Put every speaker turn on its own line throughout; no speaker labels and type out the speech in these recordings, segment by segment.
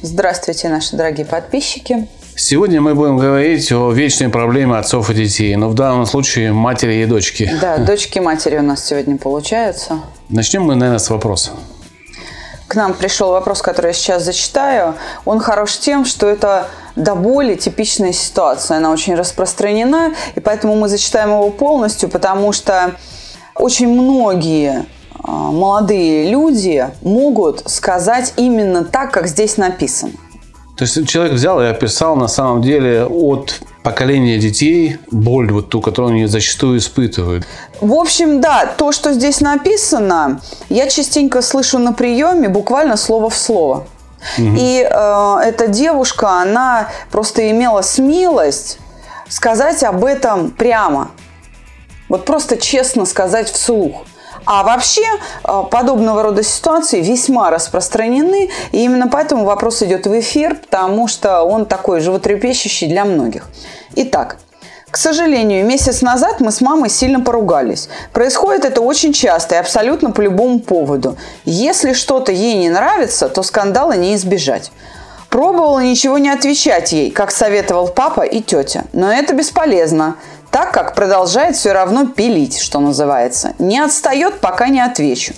Здравствуйте, наши дорогие подписчики.
Сегодня мы будем говорить о вечной проблеме отцов и детей, но в данном случае матери и дочки.
Да, дочки и матери у нас сегодня получаются.
Начнем мы, наверное, с вопроса.
К нам пришел вопрос, который я сейчас зачитаю. Он хорош тем, что это до боли типичная ситуация. Она очень распространена, и поэтому мы зачитаем его полностью, потому что очень многие молодые люди могут сказать именно так, как здесь написано.
То есть человек взял и описал на самом деле от поколения детей боль, вот ту, которую они зачастую испытывают.
В общем, да, то, что здесь написано, я частенько слышу на приеме буквально слово в слово. Угу. И э, эта девушка, она просто имела смелость сказать об этом прямо. Вот просто честно сказать вслух. А вообще э, подобного рода ситуации весьма распространены, и именно поэтому вопрос идет в эфир, потому что он такой животрепещущий для многих. Итак, к сожалению, месяц назад мы с мамой сильно поругались. Происходит это очень часто и абсолютно по любому поводу. Если что-то ей не нравится, то скандала не избежать. Пробовала ничего не отвечать ей, как советовал папа и тетя. Но это бесполезно так как продолжает все равно пилить, что называется. Не отстает, пока не отвечу.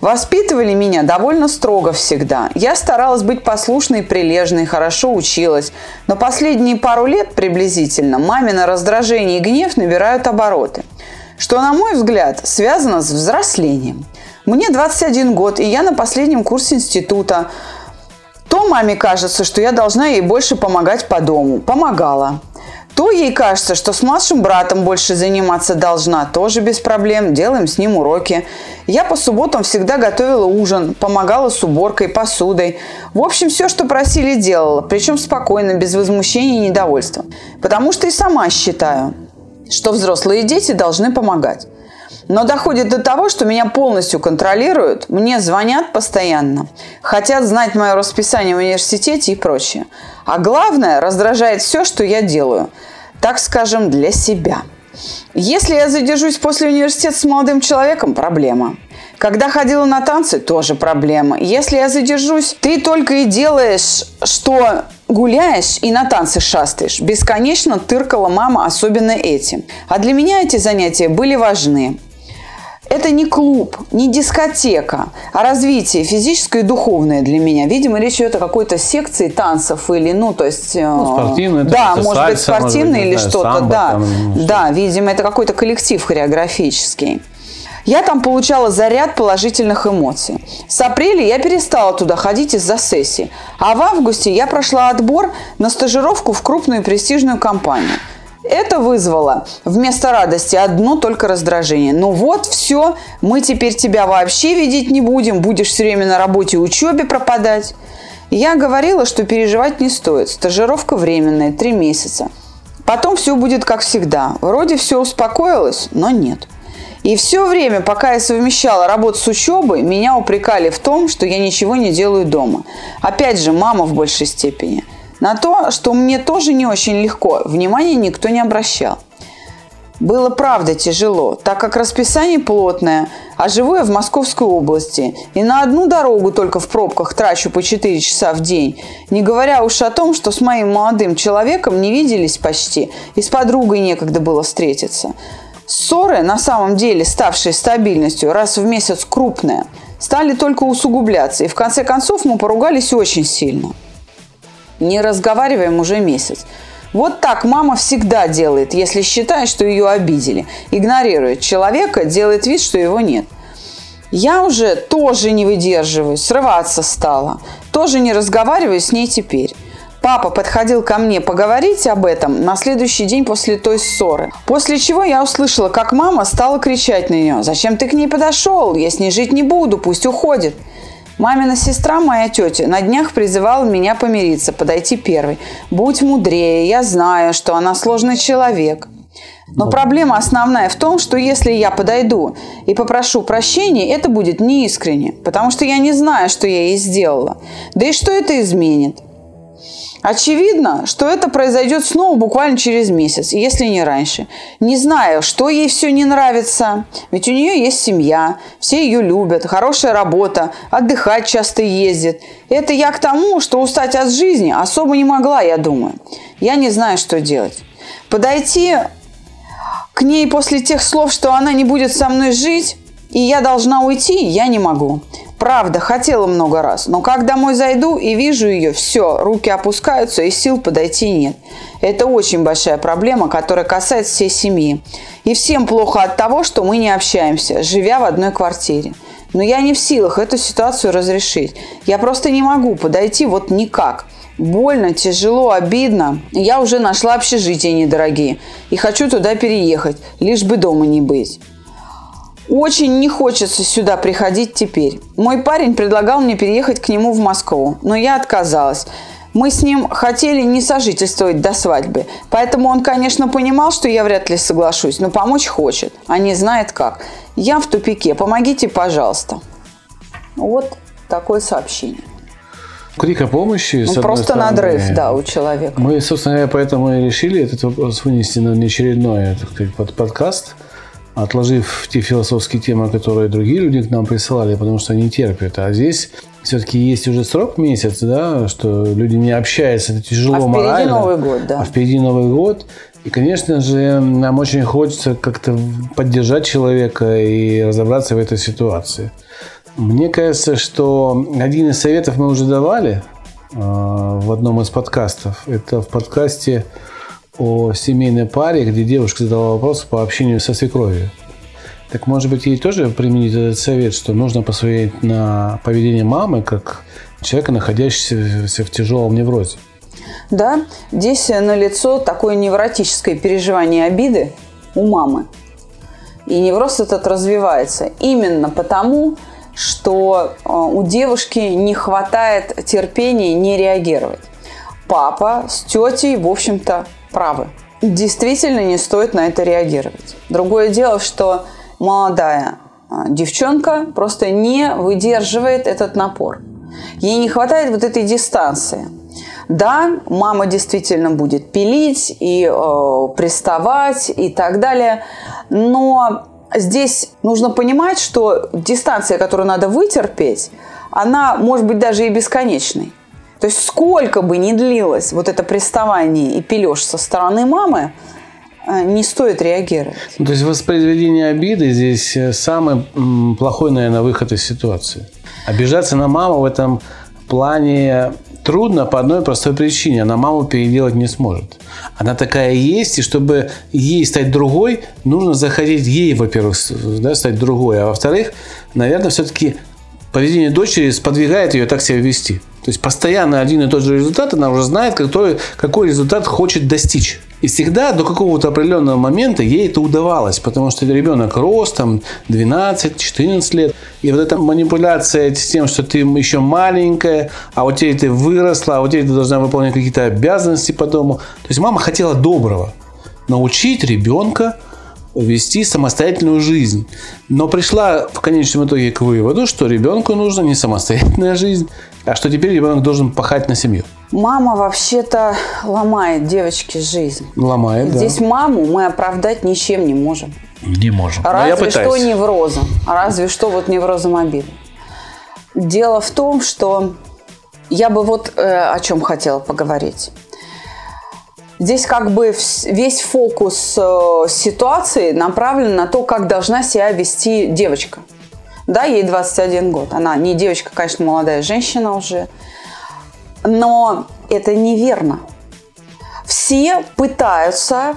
Воспитывали меня довольно строго всегда. Я старалась быть послушной, прилежной, хорошо училась. Но последние пару лет приблизительно мамино раздражение и гнев набирают обороты. Что, на мой взгляд, связано с взрослением. Мне 21 год, и я на последнем курсе института. То маме кажется, что я должна ей больше помогать по дому. Помогала. То ей кажется, что с младшим братом больше заниматься должна, тоже без проблем, делаем с ним уроки. Я по субботам всегда готовила ужин, помогала с уборкой, посудой. В общем, все, что просили, делала, причем спокойно, без возмущения и недовольства. Потому что и сама считаю, что взрослые дети должны помогать. Но доходит до того, что меня полностью контролируют, мне звонят постоянно, хотят знать мое расписание в университете и прочее. А главное, раздражает все, что я делаю. Так скажем, для себя. Если я задержусь после университета с молодым человеком – проблема. Когда ходила на танцы – тоже проблема. Если я задержусь, ты только и делаешь, что гуляешь и на танцы шастаешь. Бесконечно тыркала мама особенно этим. А для меня эти занятия были важны. Это не клуб, не дискотека, а развитие физическое и духовное для меня. Видимо, речь идет о какой-то секции танцев или, ну, то есть...
Э, ну, спортивный.
Да, может сальса, быть, спортивный или что-то, да. Там, да, видимо, это какой-то коллектив хореографический. Я там получала заряд положительных эмоций. С апреля я перестала туда ходить из-за сессии. А в августе я прошла отбор на стажировку в крупную престижную компанию – это вызвало вместо радости одно только раздражение. Ну вот, все, мы теперь тебя вообще видеть не будем, будешь все время на работе и учебе пропадать. Я говорила, что переживать не стоит. Стажировка временная, три месяца. Потом все будет как всегда. Вроде все успокоилось, но нет. И все время, пока я совмещала работу с учебой, меня упрекали в том, что я ничего не делаю дома. Опять же, мама в большей степени – на то, что мне тоже не очень легко, внимания никто не обращал. Было правда тяжело, так как расписание плотное, а живу я в Московской области. И на одну дорогу только в пробках трачу по 4 часа в день. Не говоря уж о том, что с моим молодым человеком не виделись почти, и с подругой некогда было встретиться. Ссоры, на самом деле ставшие стабильностью раз в месяц крупные, стали только усугубляться, и в конце концов мы поругались очень сильно. Не разговариваем уже месяц. Вот так мама всегда делает, если считает, что ее обидели. Игнорирует человека, делает вид, что его нет. Я уже тоже не выдерживаю, срываться стала. Тоже не разговариваю с ней теперь. Папа подходил ко мне поговорить об этом на следующий день после той ссоры. После чего я услышала, как мама стала кричать на нее. «Зачем ты к ней подошел? Я с ней жить не буду, пусть уходит». Мамина сестра, моя тетя, на днях призывала меня помириться, подойти первой. Будь мудрее, я знаю, что она сложный человек. Но проблема основная в том, что если я подойду и попрошу прощения, это будет неискренне, потому что я не знаю, что я ей сделала. Да и что это изменит? Очевидно, что это произойдет снова буквально через месяц, если не раньше. Не знаю, что ей все не нравится, ведь у нее есть семья, все ее любят, хорошая работа, отдыхать часто ездит. Это я к тому, что устать от жизни особо не могла, я думаю. Я не знаю, что делать. Подойти к ней после тех слов, что она не будет со мной жить, и я должна уйти, я не могу. Правда, хотела много раз, но как домой зайду и вижу ее, все, руки опускаются и сил подойти нет. Это очень большая проблема, которая касается всей семьи. И всем плохо от того, что мы не общаемся, живя в одной квартире. Но я не в силах эту ситуацию разрешить. Я просто не могу подойти вот никак. Больно, тяжело, обидно. Я уже нашла общежитие недорогие и хочу туда переехать, лишь бы дома не быть. Очень не хочется сюда приходить теперь. Мой парень предлагал мне переехать к нему в Москву, но я отказалась. Мы с ним хотели не сожительствовать до свадьбы, поэтому он, конечно, понимал, что я вряд ли соглашусь, но помочь хочет, а не знает как. Я в тупике, помогите, пожалуйста. Вот такое сообщение.
Крик о помощи.
Ну, просто стороны, надрыв, да, у человека.
Мы, собственно говоря, поэтому и решили этот вопрос вынести на неочередной так сказать, под подкаст отложив те философские темы, которые другие люди к нам присылали, потому что они терпят. А здесь все-таки есть уже срок месяц, да, что люди не общаются, это тяжело а
впереди
морально.
Новый год, да.
А впереди Новый год. И, конечно же, нам очень хочется как-то поддержать человека и разобраться в этой ситуации. Мне кажется, что один из советов мы уже давали э, в одном из подкастов. Это в подкасте о семейной паре, где девушка задала вопрос по общению со свекровью. Так может быть ей тоже применить этот совет, что нужно посмотреть на поведение мамы как человека, находящегося в тяжелом неврозе?
Да, здесь налицо такое невротическое переживание обиды у мамы. И невроз этот развивается именно потому, что э, у девушки не хватает терпения не реагировать. Папа с тетей, в общем-то, правы. Действительно не стоит на это реагировать. Другое дело, что молодая а, девчонка просто не выдерживает этот напор. Ей не хватает вот этой дистанции. Да, мама действительно будет пилить и э, приставать и так далее, но здесь нужно понимать, что дистанция, которую надо вытерпеть, она может быть даже и бесконечной. То есть сколько бы ни длилось вот это приставание и пилеж со стороны мамы, э, не стоит реагировать.
Ну, то есть воспроизведение обиды здесь э, самый плохой, наверное, выход из ситуации. Обижаться на маму в этом плане трудно по одной простой причине. Она маму переделать не сможет. Она такая есть, и чтобы ей стать другой, нужно заходить ей, во-первых, да, стать другой. А во-вторых, наверное, все-таки поведение дочери сподвигает ее так себя вести. То есть постоянно один и тот же результат, она уже знает, какой, какой результат хочет достичь. И всегда до какого-то определенного момента ей это удавалось, потому что ребенок рос там 12-14 лет. И вот эта манипуляция с тем, что ты еще маленькая, а вот теперь ты выросла, а вот теперь ты должна выполнять какие-то обязанности по дому. То есть мама хотела доброго. Научить ребенка вести самостоятельную жизнь. Но пришла в конечном итоге к выводу, что ребенку нужна не самостоятельная жизнь, а что теперь ребенок должен пахать на семью.
Мама вообще-то ломает девочке жизнь.
Ломает,
Здесь
да.
маму мы оправдать ничем не можем.
Не можем.
Разве что неврозом. Разве что вот неврозом обиды. Дело в том, что я бы вот э, о чем хотела поговорить. Здесь как бы весь фокус э, ситуации направлен на то, как должна себя вести девочка. Да, ей 21 год. Она не девочка, конечно, молодая женщина уже. Но это неверно. Все пытаются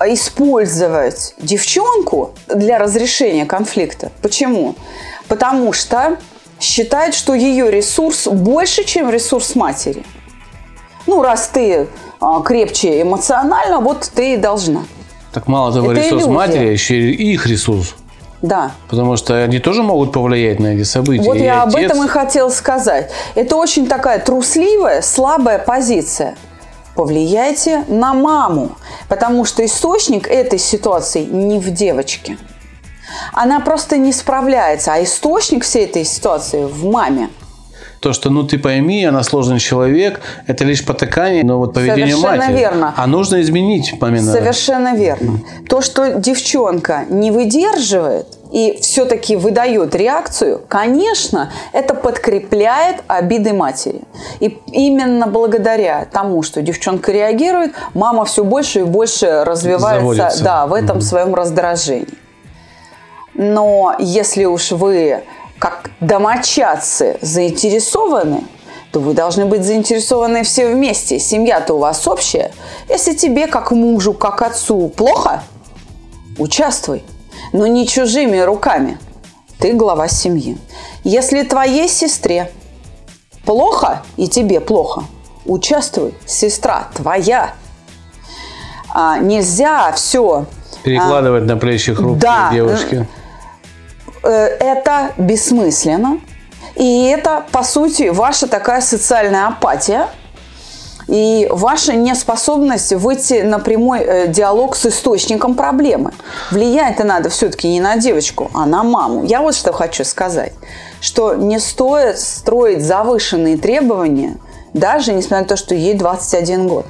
использовать девчонку для разрешения конфликта. Почему? Потому что считают, что ее ресурс больше, чем ресурс матери. Ну, раз ты крепче эмоционально, вот ты и должна.
Так мало того, Это ресурс иллюзия. матери, а еще и их ресурс.
Да.
Потому что они тоже могут повлиять на эти события.
Вот
И
я об
отец-
этом и хотела сказать. Это очень такая трусливая, слабая позиция. Повлияйте на маму, потому что источник этой ситуации не в девочке. Она просто не справляется, а источник всей этой ситуации в маме.
То, что, ну ты пойми, она сложный человек, это лишь потакание, но вот поведение
Совершенно
матери.
верно.
А нужно изменить мамино.
Совершенно верно. То, что девчонка не выдерживает и все-таки выдает реакцию, конечно, это подкрепляет обиды матери. И именно благодаря тому, что девчонка реагирует, мама все больше и больше развивается
Заводится.
да, в этом своем раздражении. Но если уж вы как домочадцы заинтересованы, то вы должны быть заинтересованы все вместе. Семья-то у вас общая. Если тебе, как мужу, как отцу, плохо, участвуй. Но не чужими руками. Ты глава семьи. Если твоей сестре плохо и тебе плохо, участвуй. Сестра твоя. А, нельзя все
Перекладывать на плечи хрупкие
Да.
девушки.
Э, это бессмысленно. И это, по сути, ваша такая социальная апатия и ваша неспособность выйти на прямой э, диалог с источником проблемы. Влиять-то надо все-таки не на девочку, а на маму. Я вот что хочу сказать, что не стоит строить завышенные требования, даже несмотря на то, что ей 21 год.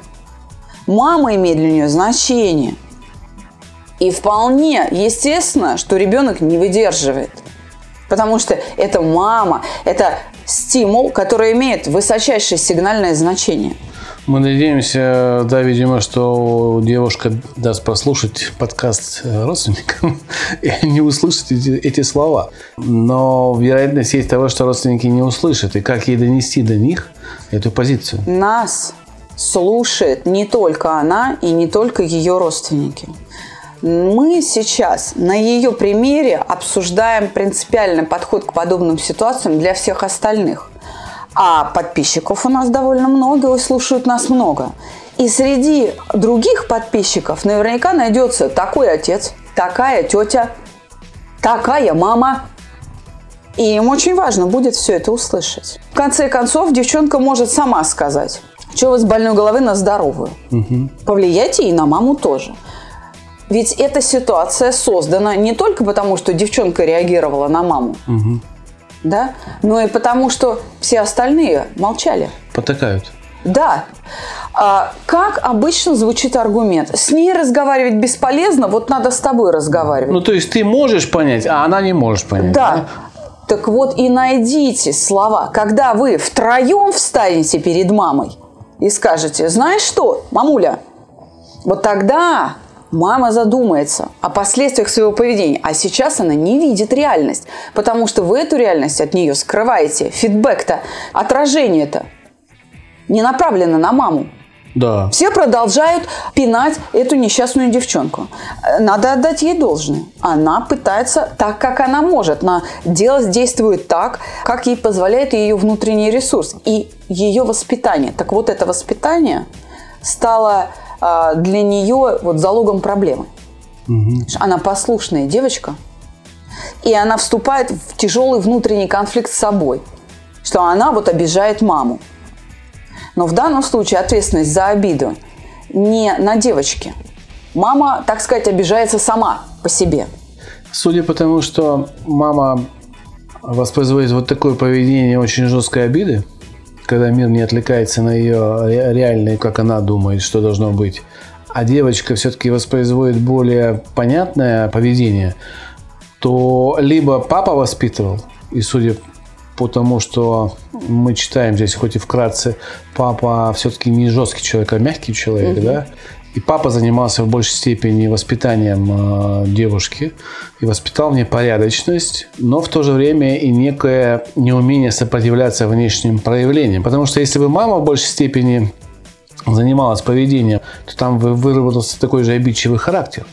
Мама имеет для нее значение – и вполне естественно, что ребенок не выдерживает. Потому что это мама, это стимул, который имеет высочайшее сигнальное значение.
Мы надеемся, да, видимо, что девушка даст прослушать подкаст э, родственникам, и они услышат эти, эти слова. Но вероятность есть того, что родственники не услышат. И как ей донести до них эту позицию?
Нас слушает не только она и не только ее родственники. Мы сейчас на ее примере обсуждаем принципиальный подход к подобным ситуациям для всех остальных. А подписчиков у нас довольно много, и слушают нас много. И среди других подписчиков наверняка найдется такой отец, такая тетя, такая мама. И им очень важно будет все это услышать. В конце концов, девчонка может сама сказать, что вы с больной головы на здоровую. Повлияйте и на маму тоже. Ведь эта ситуация создана не только потому, что девчонка реагировала на маму, да, но и потому, что все остальные молчали.
Потакают.
Да. А как обычно звучит аргумент? С ней разговаривать бесполезно, вот надо с тобой разговаривать.
Ну, то есть ты можешь понять, а она не может понять.
Да. Так вот и найдите слова, когда вы втроем встанете перед мамой и скажете, знаешь что, мамуля, вот тогда мама задумается о последствиях своего поведения. А сейчас она не видит реальность, потому что вы эту реальность от нее скрываете. Фидбэк-то, отражение-то не направлено на маму.
Да.
Все продолжают пинать эту несчастную девчонку. Э, Надо отдать ей должное. Она пытается так, как она может. На дело действует так, как ей позволяет ее внутренний ресурс и ее воспитание. Так вот, это воспитание стало для нее вот залогом проблемы. Она послушная девочка, и она вступает в тяжелый внутренний конфликт с собой, что она вот обижает маму. Но в данном случае ответственность за обиду не на девочке. Мама, так сказать, обижается сама по себе.
Судя по тому, что мама воспроизводит вот такое поведение очень жесткой обиды, когда мир не отвлекается на ее ре- реальное, как она думает, что должно быть, а девочка все-таки воспроизводит более понятное поведение, то либо папа воспитывал, и судя по тому, что мы читаем здесь, хоть и вкратце, папа все-таки не жесткий человек, а мягкий человек, да, и папа занимался в большей степени воспитанием э, девушки и воспитал в ней порядочность, но в то же время и некое неумение сопротивляться внешним проявлениям. Потому что если бы мама в большей степени занималась поведением, то там вы- выработался такой же обидчивый характер.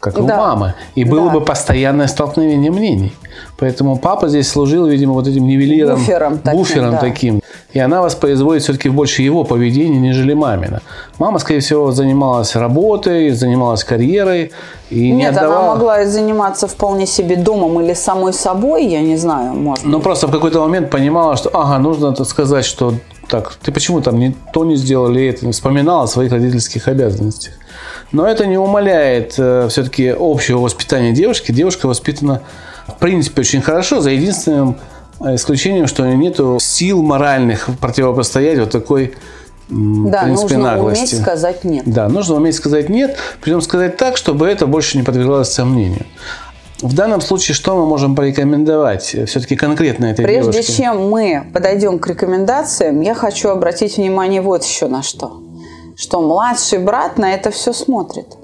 Как у
Да.
мамы. И было
Да.
бы постоянное столкновение мнений. Поэтому папа здесь служил, видимо, вот этим нивелиром,
Буфером таким,
буфером
да.
таким. И она воспроизводит все-таки больше его поведения, нежели мамина. Мама, скорее всего, занималась работой, занималась карьерой и не
Нет,
отдавала...
она могла заниматься вполне себе домом или самой собой, я не знаю, может
Но просто в какой-то момент понимала, что, ага, нужно сказать, что так, ты почему там не то не сделал или это, вспоминала о своих родительских обязанностях. Но это не умаляет все-таки общего воспитания девушки. Девушка воспитана, в принципе, очень хорошо, за единственным э, исключением, что у нее нету сил моральных противопостоять вот такой
Да,
в принципе,
нужно
наглости.
уметь сказать нет.
Да, нужно уметь сказать нет, причем сказать так, чтобы это больше не подвергалось сомнению. В данном случае что мы можем порекомендовать все-таки конкретно этой
Прежде
девушке?
чем мы подойдем к рекомендациям, я хочу обратить внимание вот еще на что. Что младший брат на это все смотрит.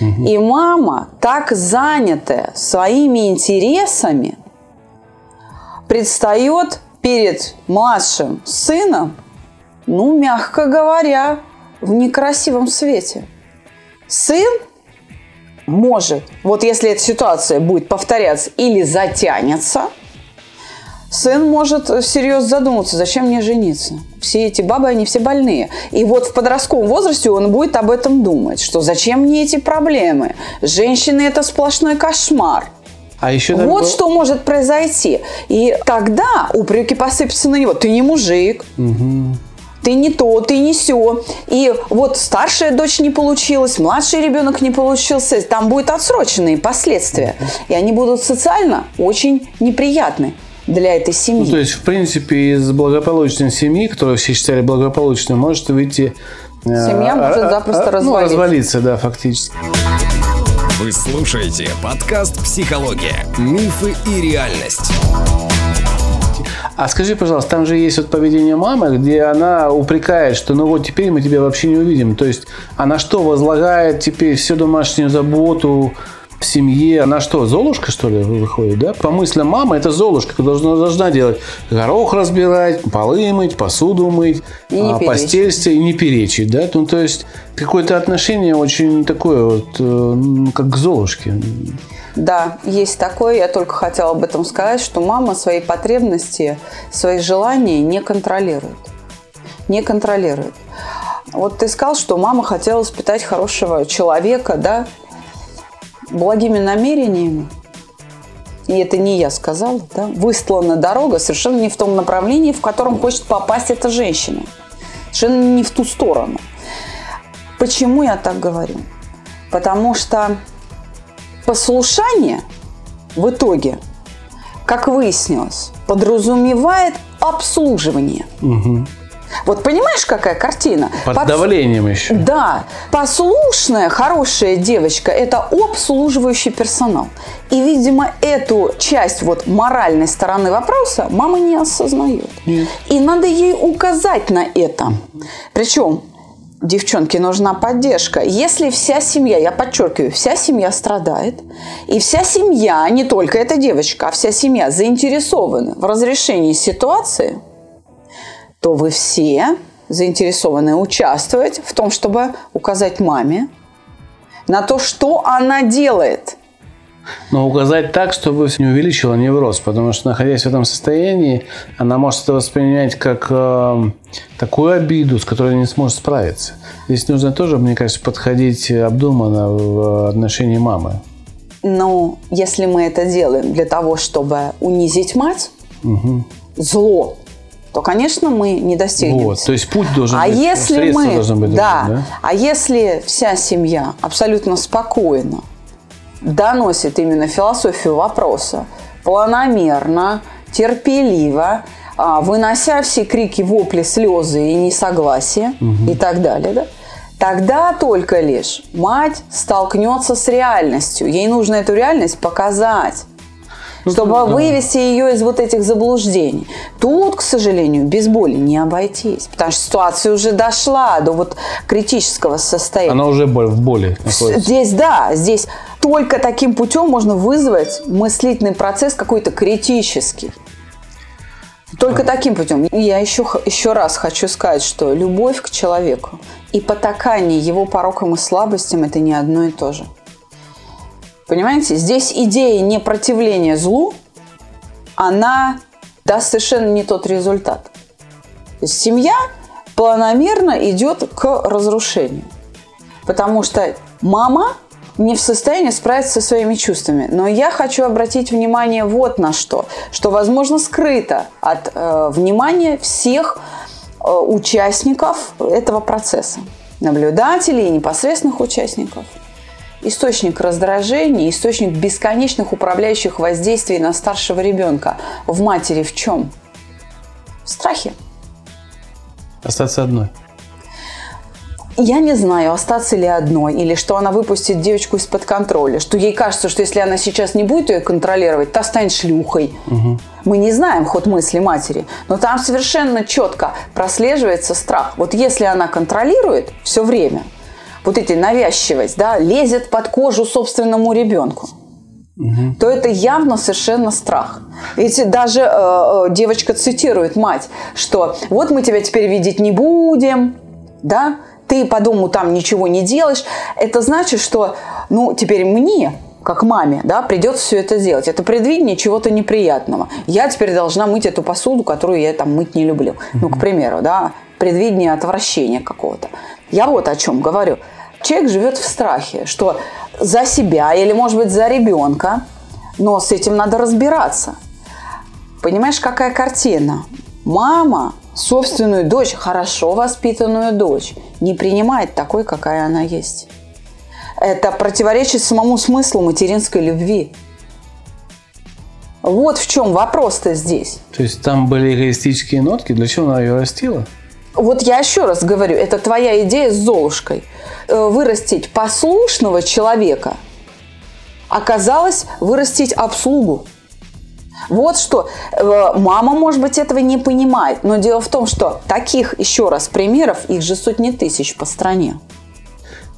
И мама, так занятая своими интересами, предстает перед младшим сыном, ну, мягко говоря, в некрасивом свете. Сын может, вот если эта ситуация будет повторяться или затянется, сын может всерьез задуматься, зачем мне жениться. Все эти бабы, они все больные. И вот в подростковом возрасте он будет об этом думать, что зачем мне эти проблемы. Женщины – это сплошной кошмар.
А еще
Вот что может произойти. И тогда упреки посыпятся на него. Ты не мужик. Ты не то, ты не все. И вот старшая дочь не получилась, младший ребенок не получился. Там будут отсроченные последствия. И они будут социально очень неприятны для этой семьи.
Ну, то есть, в принципе, из благополучной семьи, которую все считали благополучной, может выйти... э,
Семья может
а- а-
запросто
а- ну,
развалиться.
развалиться, да, фактически.
Вы слушаете подкаст «Психология. Мифы и реальность».
А скажи, пожалуйста, там же есть вот поведение мамы, где она упрекает, что ну вот теперь мы тебя вообще не увидим. То есть она что, возлагает теперь всю домашнюю заботу в семье? Она что, Золушка, что ли, выходит, да? По мыслям мамы, это Золушка, должна, должна делать горох разбирать, полы мыть, посуду мыть,
И
а, постель и не перечить, да? Ну, то есть какое-то отношение очень такое вот, э, как к Золушке.
Да, есть такое. Я только хотела об этом сказать, что мама свои потребности, свои желания не контролирует. Не контролирует. Вот ты сказал, что мама хотела воспитать хорошего человека, да, благими намерениями. И это не я сказала, да, выстлана дорога совершенно не в том направлении, в котором хочет попасть эта женщина. Совершенно не в ту сторону. Почему я так говорю? Потому что послушание в итоге, как выяснилось, подразумевает обслуживание. Вот понимаешь, какая картина?
Под
Подс-
давлением еще.
Да, послушная, хорошая девочка – это обслуживающий персонал. И, видимо, эту часть вот моральной стороны вопроса мама не осознает. И надо ей указать на это. Причем девчонке нужна поддержка. Если вся семья, я подчеркиваю, вся семья страдает, и вся семья, не только эта девочка, а вся семья заинтересована в разрешении ситуации, то вы все заинтересованы участвовать в том, чтобы указать маме на то, что она делает.
Но указать так, чтобы не увеличило невроз, потому что, находясь в этом состоянии, она может это воспринять как э, такую обиду, с которой не сможет справиться. Здесь нужно тоже, мне кажется, подходить обдуманно в отношении мамы.
Но если мы это делаем для того, чтобы унизить мать, зло, то, конечно, мы не достигнем.
Вот, то есть путь должен
а
быть,
если мы,
должны быть
да,
должны, да?
а если вся семья абсолютно спокойно доносит именно философию вопроса, планомерно, терпеливо, а, вынося все крики, вопли, слезы и несогласие и так далее, да, тогда только лишь мать столкнется с реальностью. Ей нужно эту реальность показать чтобы
да.
вывести ее из вот этих заблуждений. Тут, к сожалению, без боли не обойтись, потому что ситуация уже дошла до вот критического состояния.
Она уже в боли находится.
Здесь, да, здесь только таким путем можно вызвать мыслительный процесс какой-то критический. Только таким путем. Я еще, еще раз хочу сказать, что любовь к человеку и потакание его порокам и слабостям – это не одно и то же. Понимаете, здесь идея непротивления злу, она даст совершенно не тот результат. То есть семья планомерно идет к разрушению. Потому что мама не в состоянии справиться со своими чувствами. Но я хочу обратить внимание вот на что, что, возможно, скрыто от э, внимания всех э, участников этого процесса, наблюдателей и непосредственных участников. Источник раздражения, источник бесконечных управляющих воздействий на старшего ребенка в матери в чем? В страхе.
Остаться одной.
Я не знаю, остаться ли одной, или что она выпустит девочку из-под контроля, что ей кажется, что если она сейчас не будет ее контролировать, та станет шлюхой. Угу. Мы не знаем ход мысли матери, но там совершенно четко прослеживается страх. Вот если она контролирует все время, вот эти навязчивость, да, лезет под кожу собственному ребенку, угу. то это явно совершенно страх. Ведь даже э, э, девочка цитирует мать, что вот мы тебя теперь видеть не будем, да, ты по дому там ничего не делаешь, это значит, что, ну, теперь мне как маме, да, придется все это делать. Это предвидение чего-то неприятного. Я теперь должна мыть эту посуду, которую я там мыть не люблю. Ну, к примеру, да, предвидение отвращения какого-то. Я вот о чем говорю. Человек живет в страхе, что за себя или, может быть, за ребенка, но с этим надо разбираться. Понимаешь, какая картина? Мама собственную дочь, хорошо воспитанную дочь, не принимает такой, какая она есть. Это противоречит самому смыслу материнской любви. Вот в чем вопрос-то здесь.
То есть там были эгоистические нотки, для чего она ее растила?
Вот я еще раз говорю, это твоя идея с Золушкой. Э, вырастить послушного человека оказалось вырастить обслугу. Вот что. Э, мама, может быть, этого не понимает. Но дело в том, что таких, еще раз, примеров, их же сотни тысяч по стране.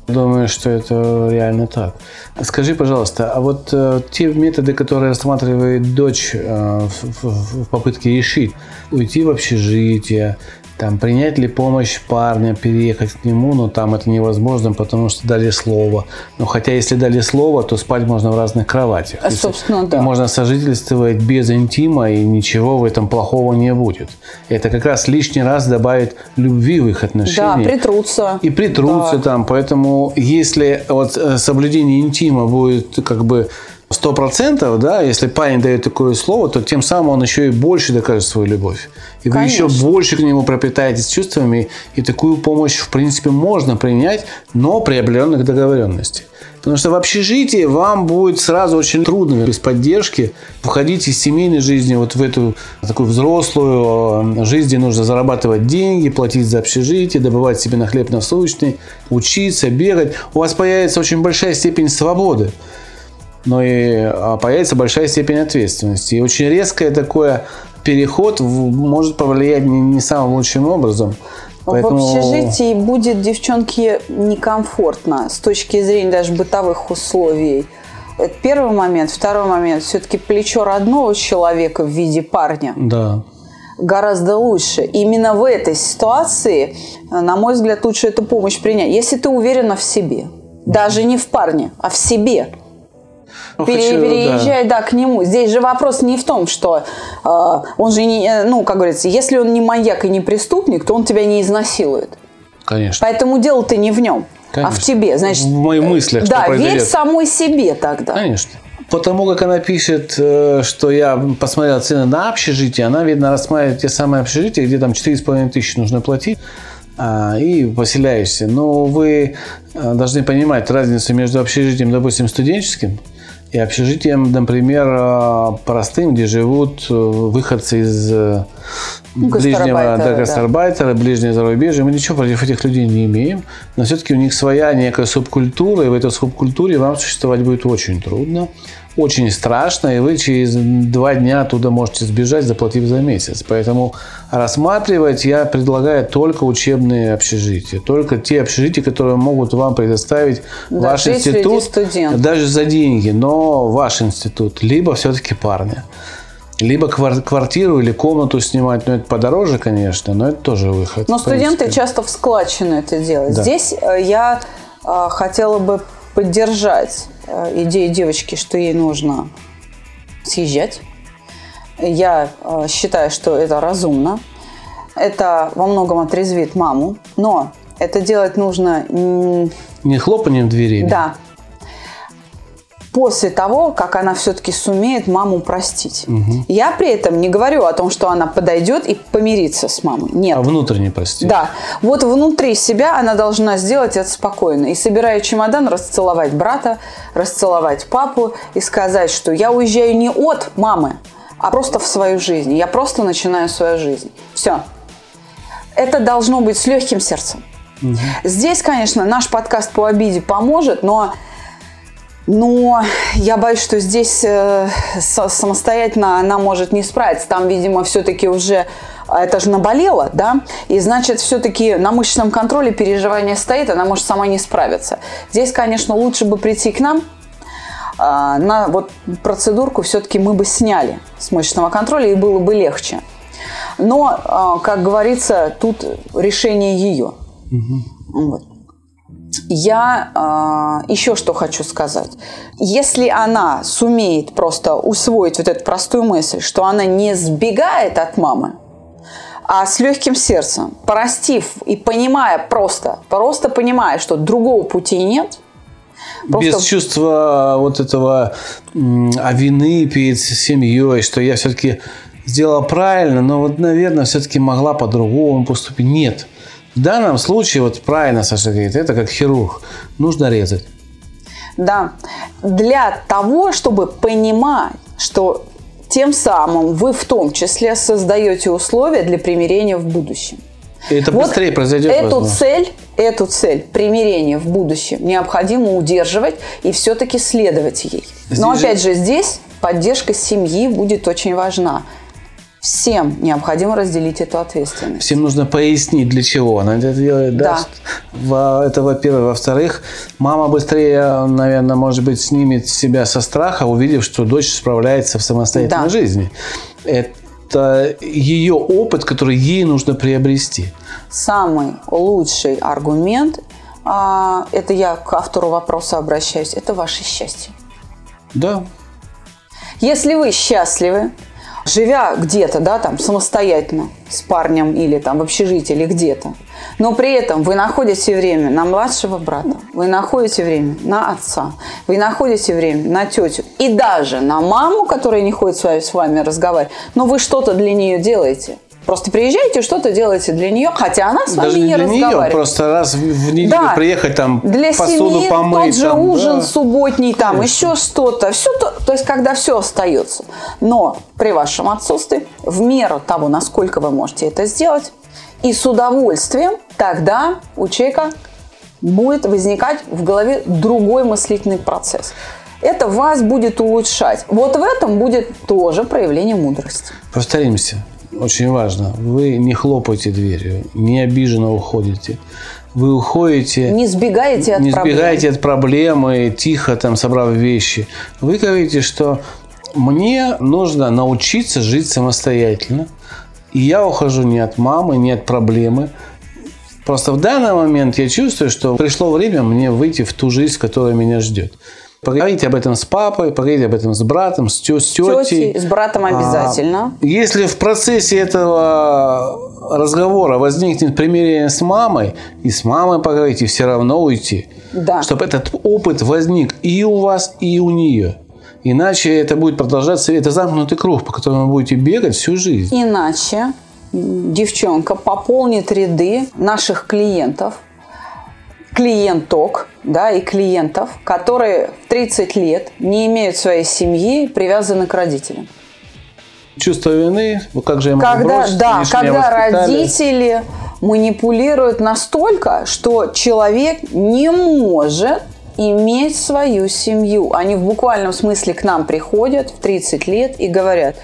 Думаю, что это реально так. Скажи, пожалуйста, а вот э, те методы, которые рассматривает дочь э, в, в, в попытке решить, уйти в общежитие, там, принять ли помощь парня, переехать к нему, но там это невозможно, потому что дали слово. Но хотя если дали слово, то спать можно в разных кроватях.
А, собственно, да.
Можно сожительствовать без интима, и ничего в этом плохого не будет. Это как раз лишний раз добавит любви в их отношения.
Да, притрутся.
И притрутся да. там. Поэтому если вот э, соблюдение интима будет как бы сто процентов, да, если парень дает такое слово, то тем самым он еще и больше докажет свою любовь. И вы еще больше к нему пропитаетесь чувствами, и такую помощь, в принципе, можно принять, но при определенных договоренностях. Потому что в общежитии вам будет сразу очень трудно без поддержки входить из семейной жизни вот в эту такую взрослую э, жизнь, где нужно зарабатывать деньги, платить за общежитие, добывать себе на хлеб насущный, учиться, бегать. У вас появится очень большая степень свободы но и а, появится большая степень ответственности. И очень резкое такое переход может повлиять не, не самым лучшим образом.
Поэтому... В общежитии будет девчонке некомфортно с точки зрения даже бытовых условий. Это первый момент. Второй момент. Все-таки плечо родного человека в виде парня.
Да
гораздо лучше. Именно в этой ситуации, на мой взгляд, лучше эту помощь принять. Если ты уверена в себе, даже не в парне, а в себе, ну, Пере, хочу, переезжай, да. да, к нему. Здесь же вопрос не в том, что э, он же не, э, ну, как говорится, если он не маньяк и не преступник, то он тебя не изнасилует.
Конечно.
Поэтому дело-то не в нем, Конечно. а в тебе. Значит,
в моих мыслях.
Да, верь самой себе тогда.
Конечно. Потому как она пишет, э, что я посмотрел цены на общежитие, она, видно, рассматривает те самые общежития, где там 4,5 тысячи нужно платить а, и поселяешься. Но вы э, должны понимать разницу между общежитием, допустим, студенческим – и общежитием, например, э, простым, где живут э, выходцы из э, ну, ближнего да, гастарбайтера, да. ближнего зарубежья. Мы ничего против этих людей не имеем, но все-таки у них своя некая субкультура, и в этой субкультуре вам существовать будет очень трудно очень страшно, и вы через два дня оттуда можете сбежать, заплатив за месяц. Поэтому рассматривать я предлагаю только учебные общежития, только те общежития, которые могут вам предоставить да, ваш институт, даже за деньги, но ваш институт, либо все-таки парня. Либо квартиру или комнату снимать, но это подороже, конечно, но это тоже выход.
Но студенты часто в складчину это делают. Да. Здесь э, я э, хотела бы поддержать идею девочки, что ей нужно съезжать. Я э, считаю, что это разумно. Это во многом отрезвит маму, но это делать нужно...
Не хлопанием дверей.
Да. После того, как она все-таки сумеет маму простить. Я при этом не говорю о том, что она подойдет и помирится с мамой. Нет.
А внутренне, прости.
Да, вот внутри себя она должна сделать это спокойно. И собирая чемодан, расцеловать брата, расцеловать папу и сказать, что я уезжаю не от мамы, а просто в свою жизнь. Я просто начинаю свою жизнь. Все. Это должно быть с легким сердцем. Здесь, конечно, наш подкаст по обиде поможет, но но я боюсь, что здесь э, самостоятельно она может не справиться. Там, видимо, все-таки уже а, это же наболело, да, и значит, все-таки на мышечном контроле переживание стоит, она может сама не справиться. Здесь, конечно, лучше бы прийти к нам, а, на вот процедурку все-таки мы бы сняли с мышечного контроля и было бы легче. Но, а, как говорится, тут решение ее. Вот. Я а, еще что хочу сказать. Если она сумеет просто усвоить вот эту простую мысль, что она не сбегает от мамы, а с легким сердцем, простив и понимая просто, просто понимая, что другого пути нет, просто-
Без чувства вот этого а вины перед семьей, что я все-таки сделала правильно, но вот, наверное, все-таки могла по-другому поступить. Нет. В данном случае, вот правильно Саша говорит, это как хирург. Нужно резать.
Да. Для того, чтобы понимать, что тем самым вы в том числе создаете условия для примирения в будущем.
И это
Вот
быстрее произойдет.
Эту
возможно.
цель, эту цель примирения в будущем необходимо удерживать и все-таки следовать ей. Но
Здесь же-
опять же здесь поддержка семьи будет очень важна. Всем необходимо разделить эту ответственность.
Всем нужно пояснить, для чего она это делает. Да.
Да.
Это во-первых. Во-вторых, мама быстрее, наверное, может быть, снимет себя со страха, увидев, что дочь справляется в самостоятельной
Да.
жизни. Это ее опыт, который ей нужно приобрести.
Самый лучший аргумент, а, это я к автору вопроса обращаюсь, это ваше счастье.
Да.
Если вы счастливы, живя где-то, да, там, самостоятельно, с парнем или там в общежитии или где-то, но при этом вы находите время на младшего брата, вы находите время на отца, вы находите время на тетю и даже на маму, которая не ходит с вами, разговаривать, но вы что-то для нее делаете. Просто приезжаете, что-то делаете для нее, хотя она с вами
Даже не
не
для нее,
разговаривает.
просто раз в неделю
Да.
приехать там
Для
посуду
семьи
помыть.
тот же
там,
ужин
да.
субботний, там
Конечно.
еще что-то. Все то, то есть, когда все остается. Но при вашем отсутствии, в меру того, насколько вы можете это сделать, и с удовольствием, тогда у человека будет возникать в голове другой мыслительный процесс. Это вас будет улучшать. Вот в этом будет тоже проявление мудрости.
Повторимся, очень важно. Вы не хлопаете дверью, не обиженно уходите. Вы уходите...
Не сбегаете от
не
проблем.
сбегайте от проблемы, тихо там собрав вещи. Вы говорите, что мне нужно научиться жить самостоятельно. И я ухожу не от мамы, не от проблемы. Просто в данный момент я чувствую, что пришло время мне выйти в ту жизнь, которая меня ждет. Поговорите об этом с папой, поговорите об этом с братом, с, тё- с тетей.
Тетей, с братом обязательно.
А, если в процессе этого разговора возникнет примирение с мамой, и с мамой поговорите, все равно уйти.
Да.
Чтобы этот опыт возник и у вас, и у нее. Иначе это будет продолжаться, это замкнутый круг, по которому вы будете бегать всю жизнь.
Иначе девчонка пополнит ряды наших клиентов, клиенток, да, и клиентов, которые в 30 лет не имеют своей семьи, привязаны к родителям.
Чувство вины, ну как же я могу
Когда,
бросить,
да, когда родители манипулируют настолько, что человек не может иметь свою семью. Они в буквальном смысле к нам приходят в 30 лет и говорят,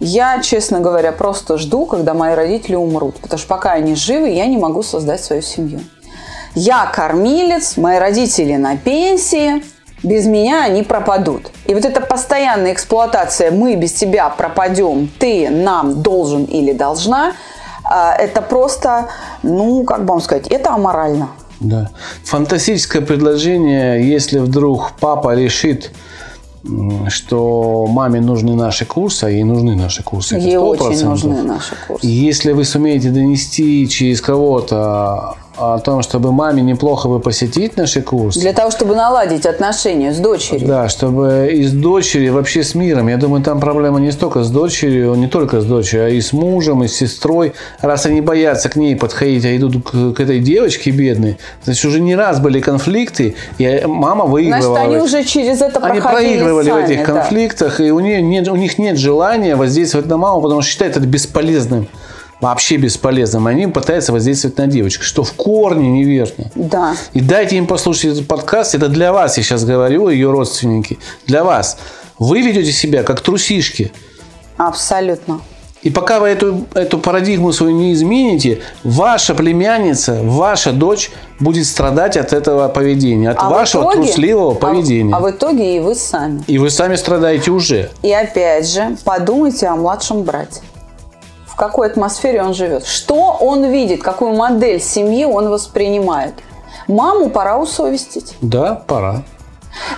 я, честно говоря, просто жду, когда мои родители умрут, потому что пока они живы, я не могу создать свою семью. Я кормилец, мои родители на пенсии, без меня они пропадут. И вот эта постоянная эксплуатация «мы без тебя пропадем», «ты нам должен или должна», а, это просто, ну, как бы вам сказать, это аморально.
Да. Фантастическое предложение, если вдруг папа решит, что маме нужны наши курсы, а ей нужны наши курсы.
Ей очень
100%.
нужны наши курсы.
Если вы сумеете донести через кого-то о том, чтобы маме неплохо бы посетить наши курсы,
Для того, чтобы наладить отношения с дочерью.
да, чтобы и с дочерью, вообще с миром. Я думаю, там проблема не столько с дочерью, не только с дочерью, а и с мужем, и с сестрой. Раз они боятся к ней подходить, а идут к, к этой девочке бедной, значит, уже не раз были конфликты, и мама выигрывала.
Значит, они
в-
уже через это
они
проходили
проигрывали в
сами,
этих
да.
конфликтах, и у, нее нет, у них нет желания воздействовать на маму, потому что считают это бесполезным. Вообще бесполезным. Они пытаются воздействовать на девочку, что в корне неверно.
Да.
И дайте им послушать этот подкаст. Это для вас, я сейчас говорю, ее родственники. Для вас. Вы ведете себя как трусишки.
Абсолютно.
И пока вы эту, эту парадигму свою не измените, ваша племянница, ваша дочь будет страдать от этого поведения, от
А
вашего
итоге-
трусливого
а-
поведения.
А, в итоге и вы сами.
И вы сами страдаете уже.
И опять же, подумайте о младшем брате. В какой атмосфере он живет? Что он видит? Какую модель семьи он воспринимает? Маму пора усовестить.
Да, пора.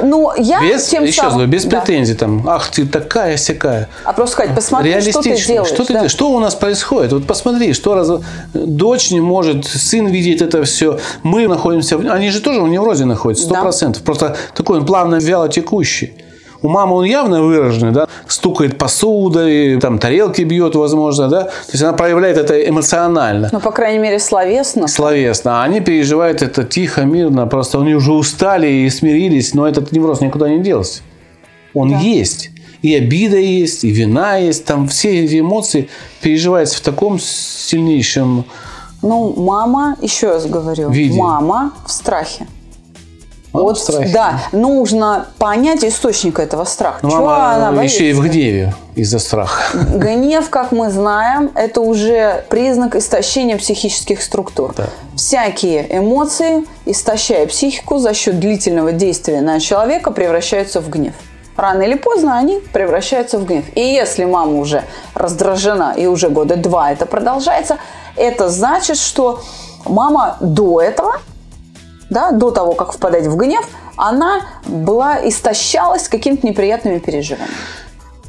Ну, я
Без,
тем
еще
самым...
раз, без
Да.
претензий там, ах ты такая сякая.
А просто сказать, посмотри, что ты
Реалистично.
делаешь.
Что, ты
да.
что у нас происходит? Вот посмотри, что раз дочь не может, сын видит это все. Мы находимся, они же тоже в неврозе находятся, сто
Да.
процентов. Просто такой он плавно вяло текущий. У мамы он явно выраженный, да, стукает посудой, там тарелки бьет, возможно, да. То есть она проявляет это эмоционально.
Ну, по крайней мере, словесно.
словесно. А они переживают это тихо, мирно. Просто они уже устали и смирились, но этот невроз никуда не делся. Он есть. И обида есть, и вина есть. Там все эти эмоции переживаются в таком сильнейшем...
Ну, мама, еще раз говорю,
Виде.
мама в страхе. Вот,
страхе.
да, нужно понять источник этого страха.
Но
Чего
мама
она
еще и в
боится?
гневе из-за страха.
Гнев, как мы знаем, это уже признак истощения психических структур.
Да.
Всякие эмоции, истощая психику за счет длительного действия на человека, превращаются в гнев. Рано или поздно они превращаются в гнев. И если мама уже раздражена и уже года два это продолжается, это значит, что мама до этого да, до того, как впадать в гнев, она была истощалась какими-то неприятными переживаниями.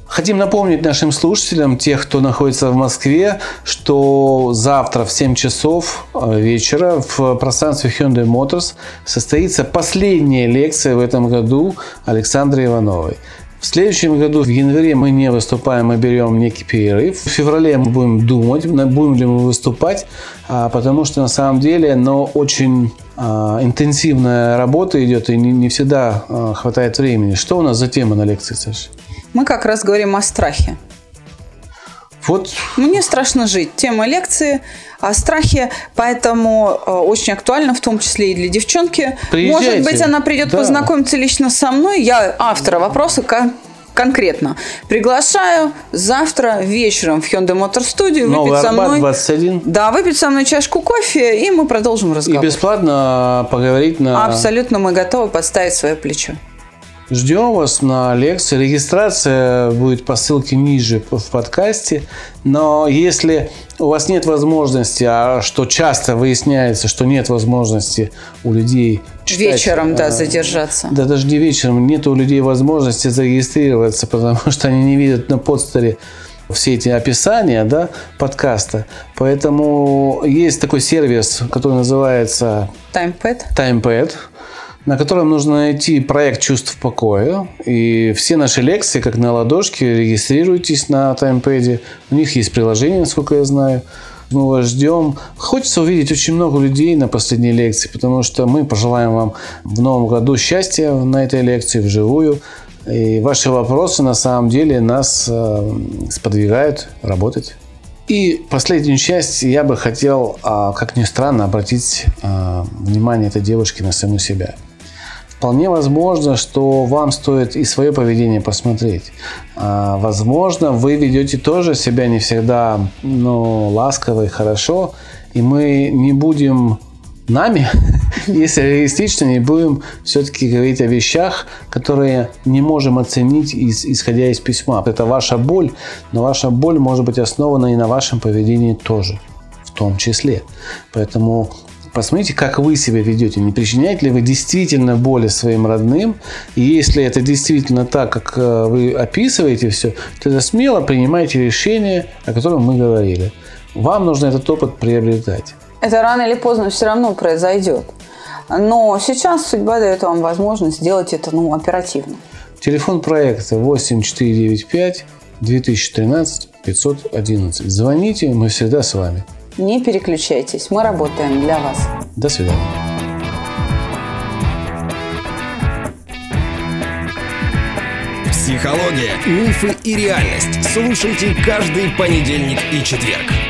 Хотим напомнить нашим слушателям, тех, кто находится в Москве, что завтра в 7 часов э, вечера в пространстве Hyundai Motors состоится последняя лекция в этом году Александры Ивановой. В следующем году, в январе, мы не выступаем, мы берем некий перерыв. В феврале мы будем думать, будем ли мы выступать, а, потому что на самом деле, но очень а, интенсивная работа идет, и не, не всегда а, хватает времени. Что у нас за тема на лекции, Саша?
Мы как раз говорим о страхе.
Вот
Мне страшно жить. Тема лекции о страхе, поэтому э, очень актуальна, в том числе и для девчонки.
Приезжайте.
Может быть, она придет
Да.
познакомиться лично со мной. Я автора вопроса конкретно. Приглашаю завтра вечером в Hyundai Motor Studio
Новый
выпить со
Арбат,
мной.
21.
Да, выпить со мной чашку кофе, и мы продолжим
И
разговор.
бесплатно поговорить на...
Абсолютно мы готовы подставить свое плечо.
Ждем вас на лекции. Регистрация будет по ссылке ниже в подкасте. Но если у вас нет возможности, а что часто выясняется, что нет возможности у людей читать,
Вечером, да,
а,
задержаться.
Да даже не вечером. Нет у людей возможности зарегистрироваться, потому что они не видят на подстере все эти описания да, подкаста. Поэтому есть такой сервис, который называется
Таймпэд.
TimePad, на котором нужно найти проект чувств покоя. И все наши лекции, как на ладошке, регистрируйтесь на TimePad. У них есть приложение, насколько я знаю. Мы вас ждем. Хочется увидеть очень много людей на последней лекции, потому что мы пожелаем вам в новом году счастья на этой лекции вживую. И ваши вопросы на самом деле нас э, сподвигают работать. И последнюю часть я бы хотел, а, как ни странно, обратить а, внимание этой девушки на саму себя. Вполне возможно, что вам стоит и свое поведение посмотреть. А, Возможно, вы ведете тоже себя не всегда ну, ласково и хорошо, и мы не будем нами, если реалистично, не будем все-таки говорить о вещах, которые не можем оценить, из- исходя из письма. Это ваша боль, но ваша боль может быть основана и на вашем поведении тоже, в том числе. Поэтому посмотрите, как вы себя ведете, не причиняете ли вы действительно боли своим родным, и если это действительно так, как э, вы описываете все, то тогда смело принимайте решение, о котором мы говорили. Вам нужно этот опыт приобретать.
Это рано или поздно все равно произойдет. Но сейчас судьба дает вам возможность сделать это ну, оперативно.
Телефон проекта 8495 2013 511. Звоните, мы всегда с вами.
Не переключайтесь, мы работаем для вас.
До свидания.
Психология, мифы и реальность. Слушайте каждый понедельник и четверг.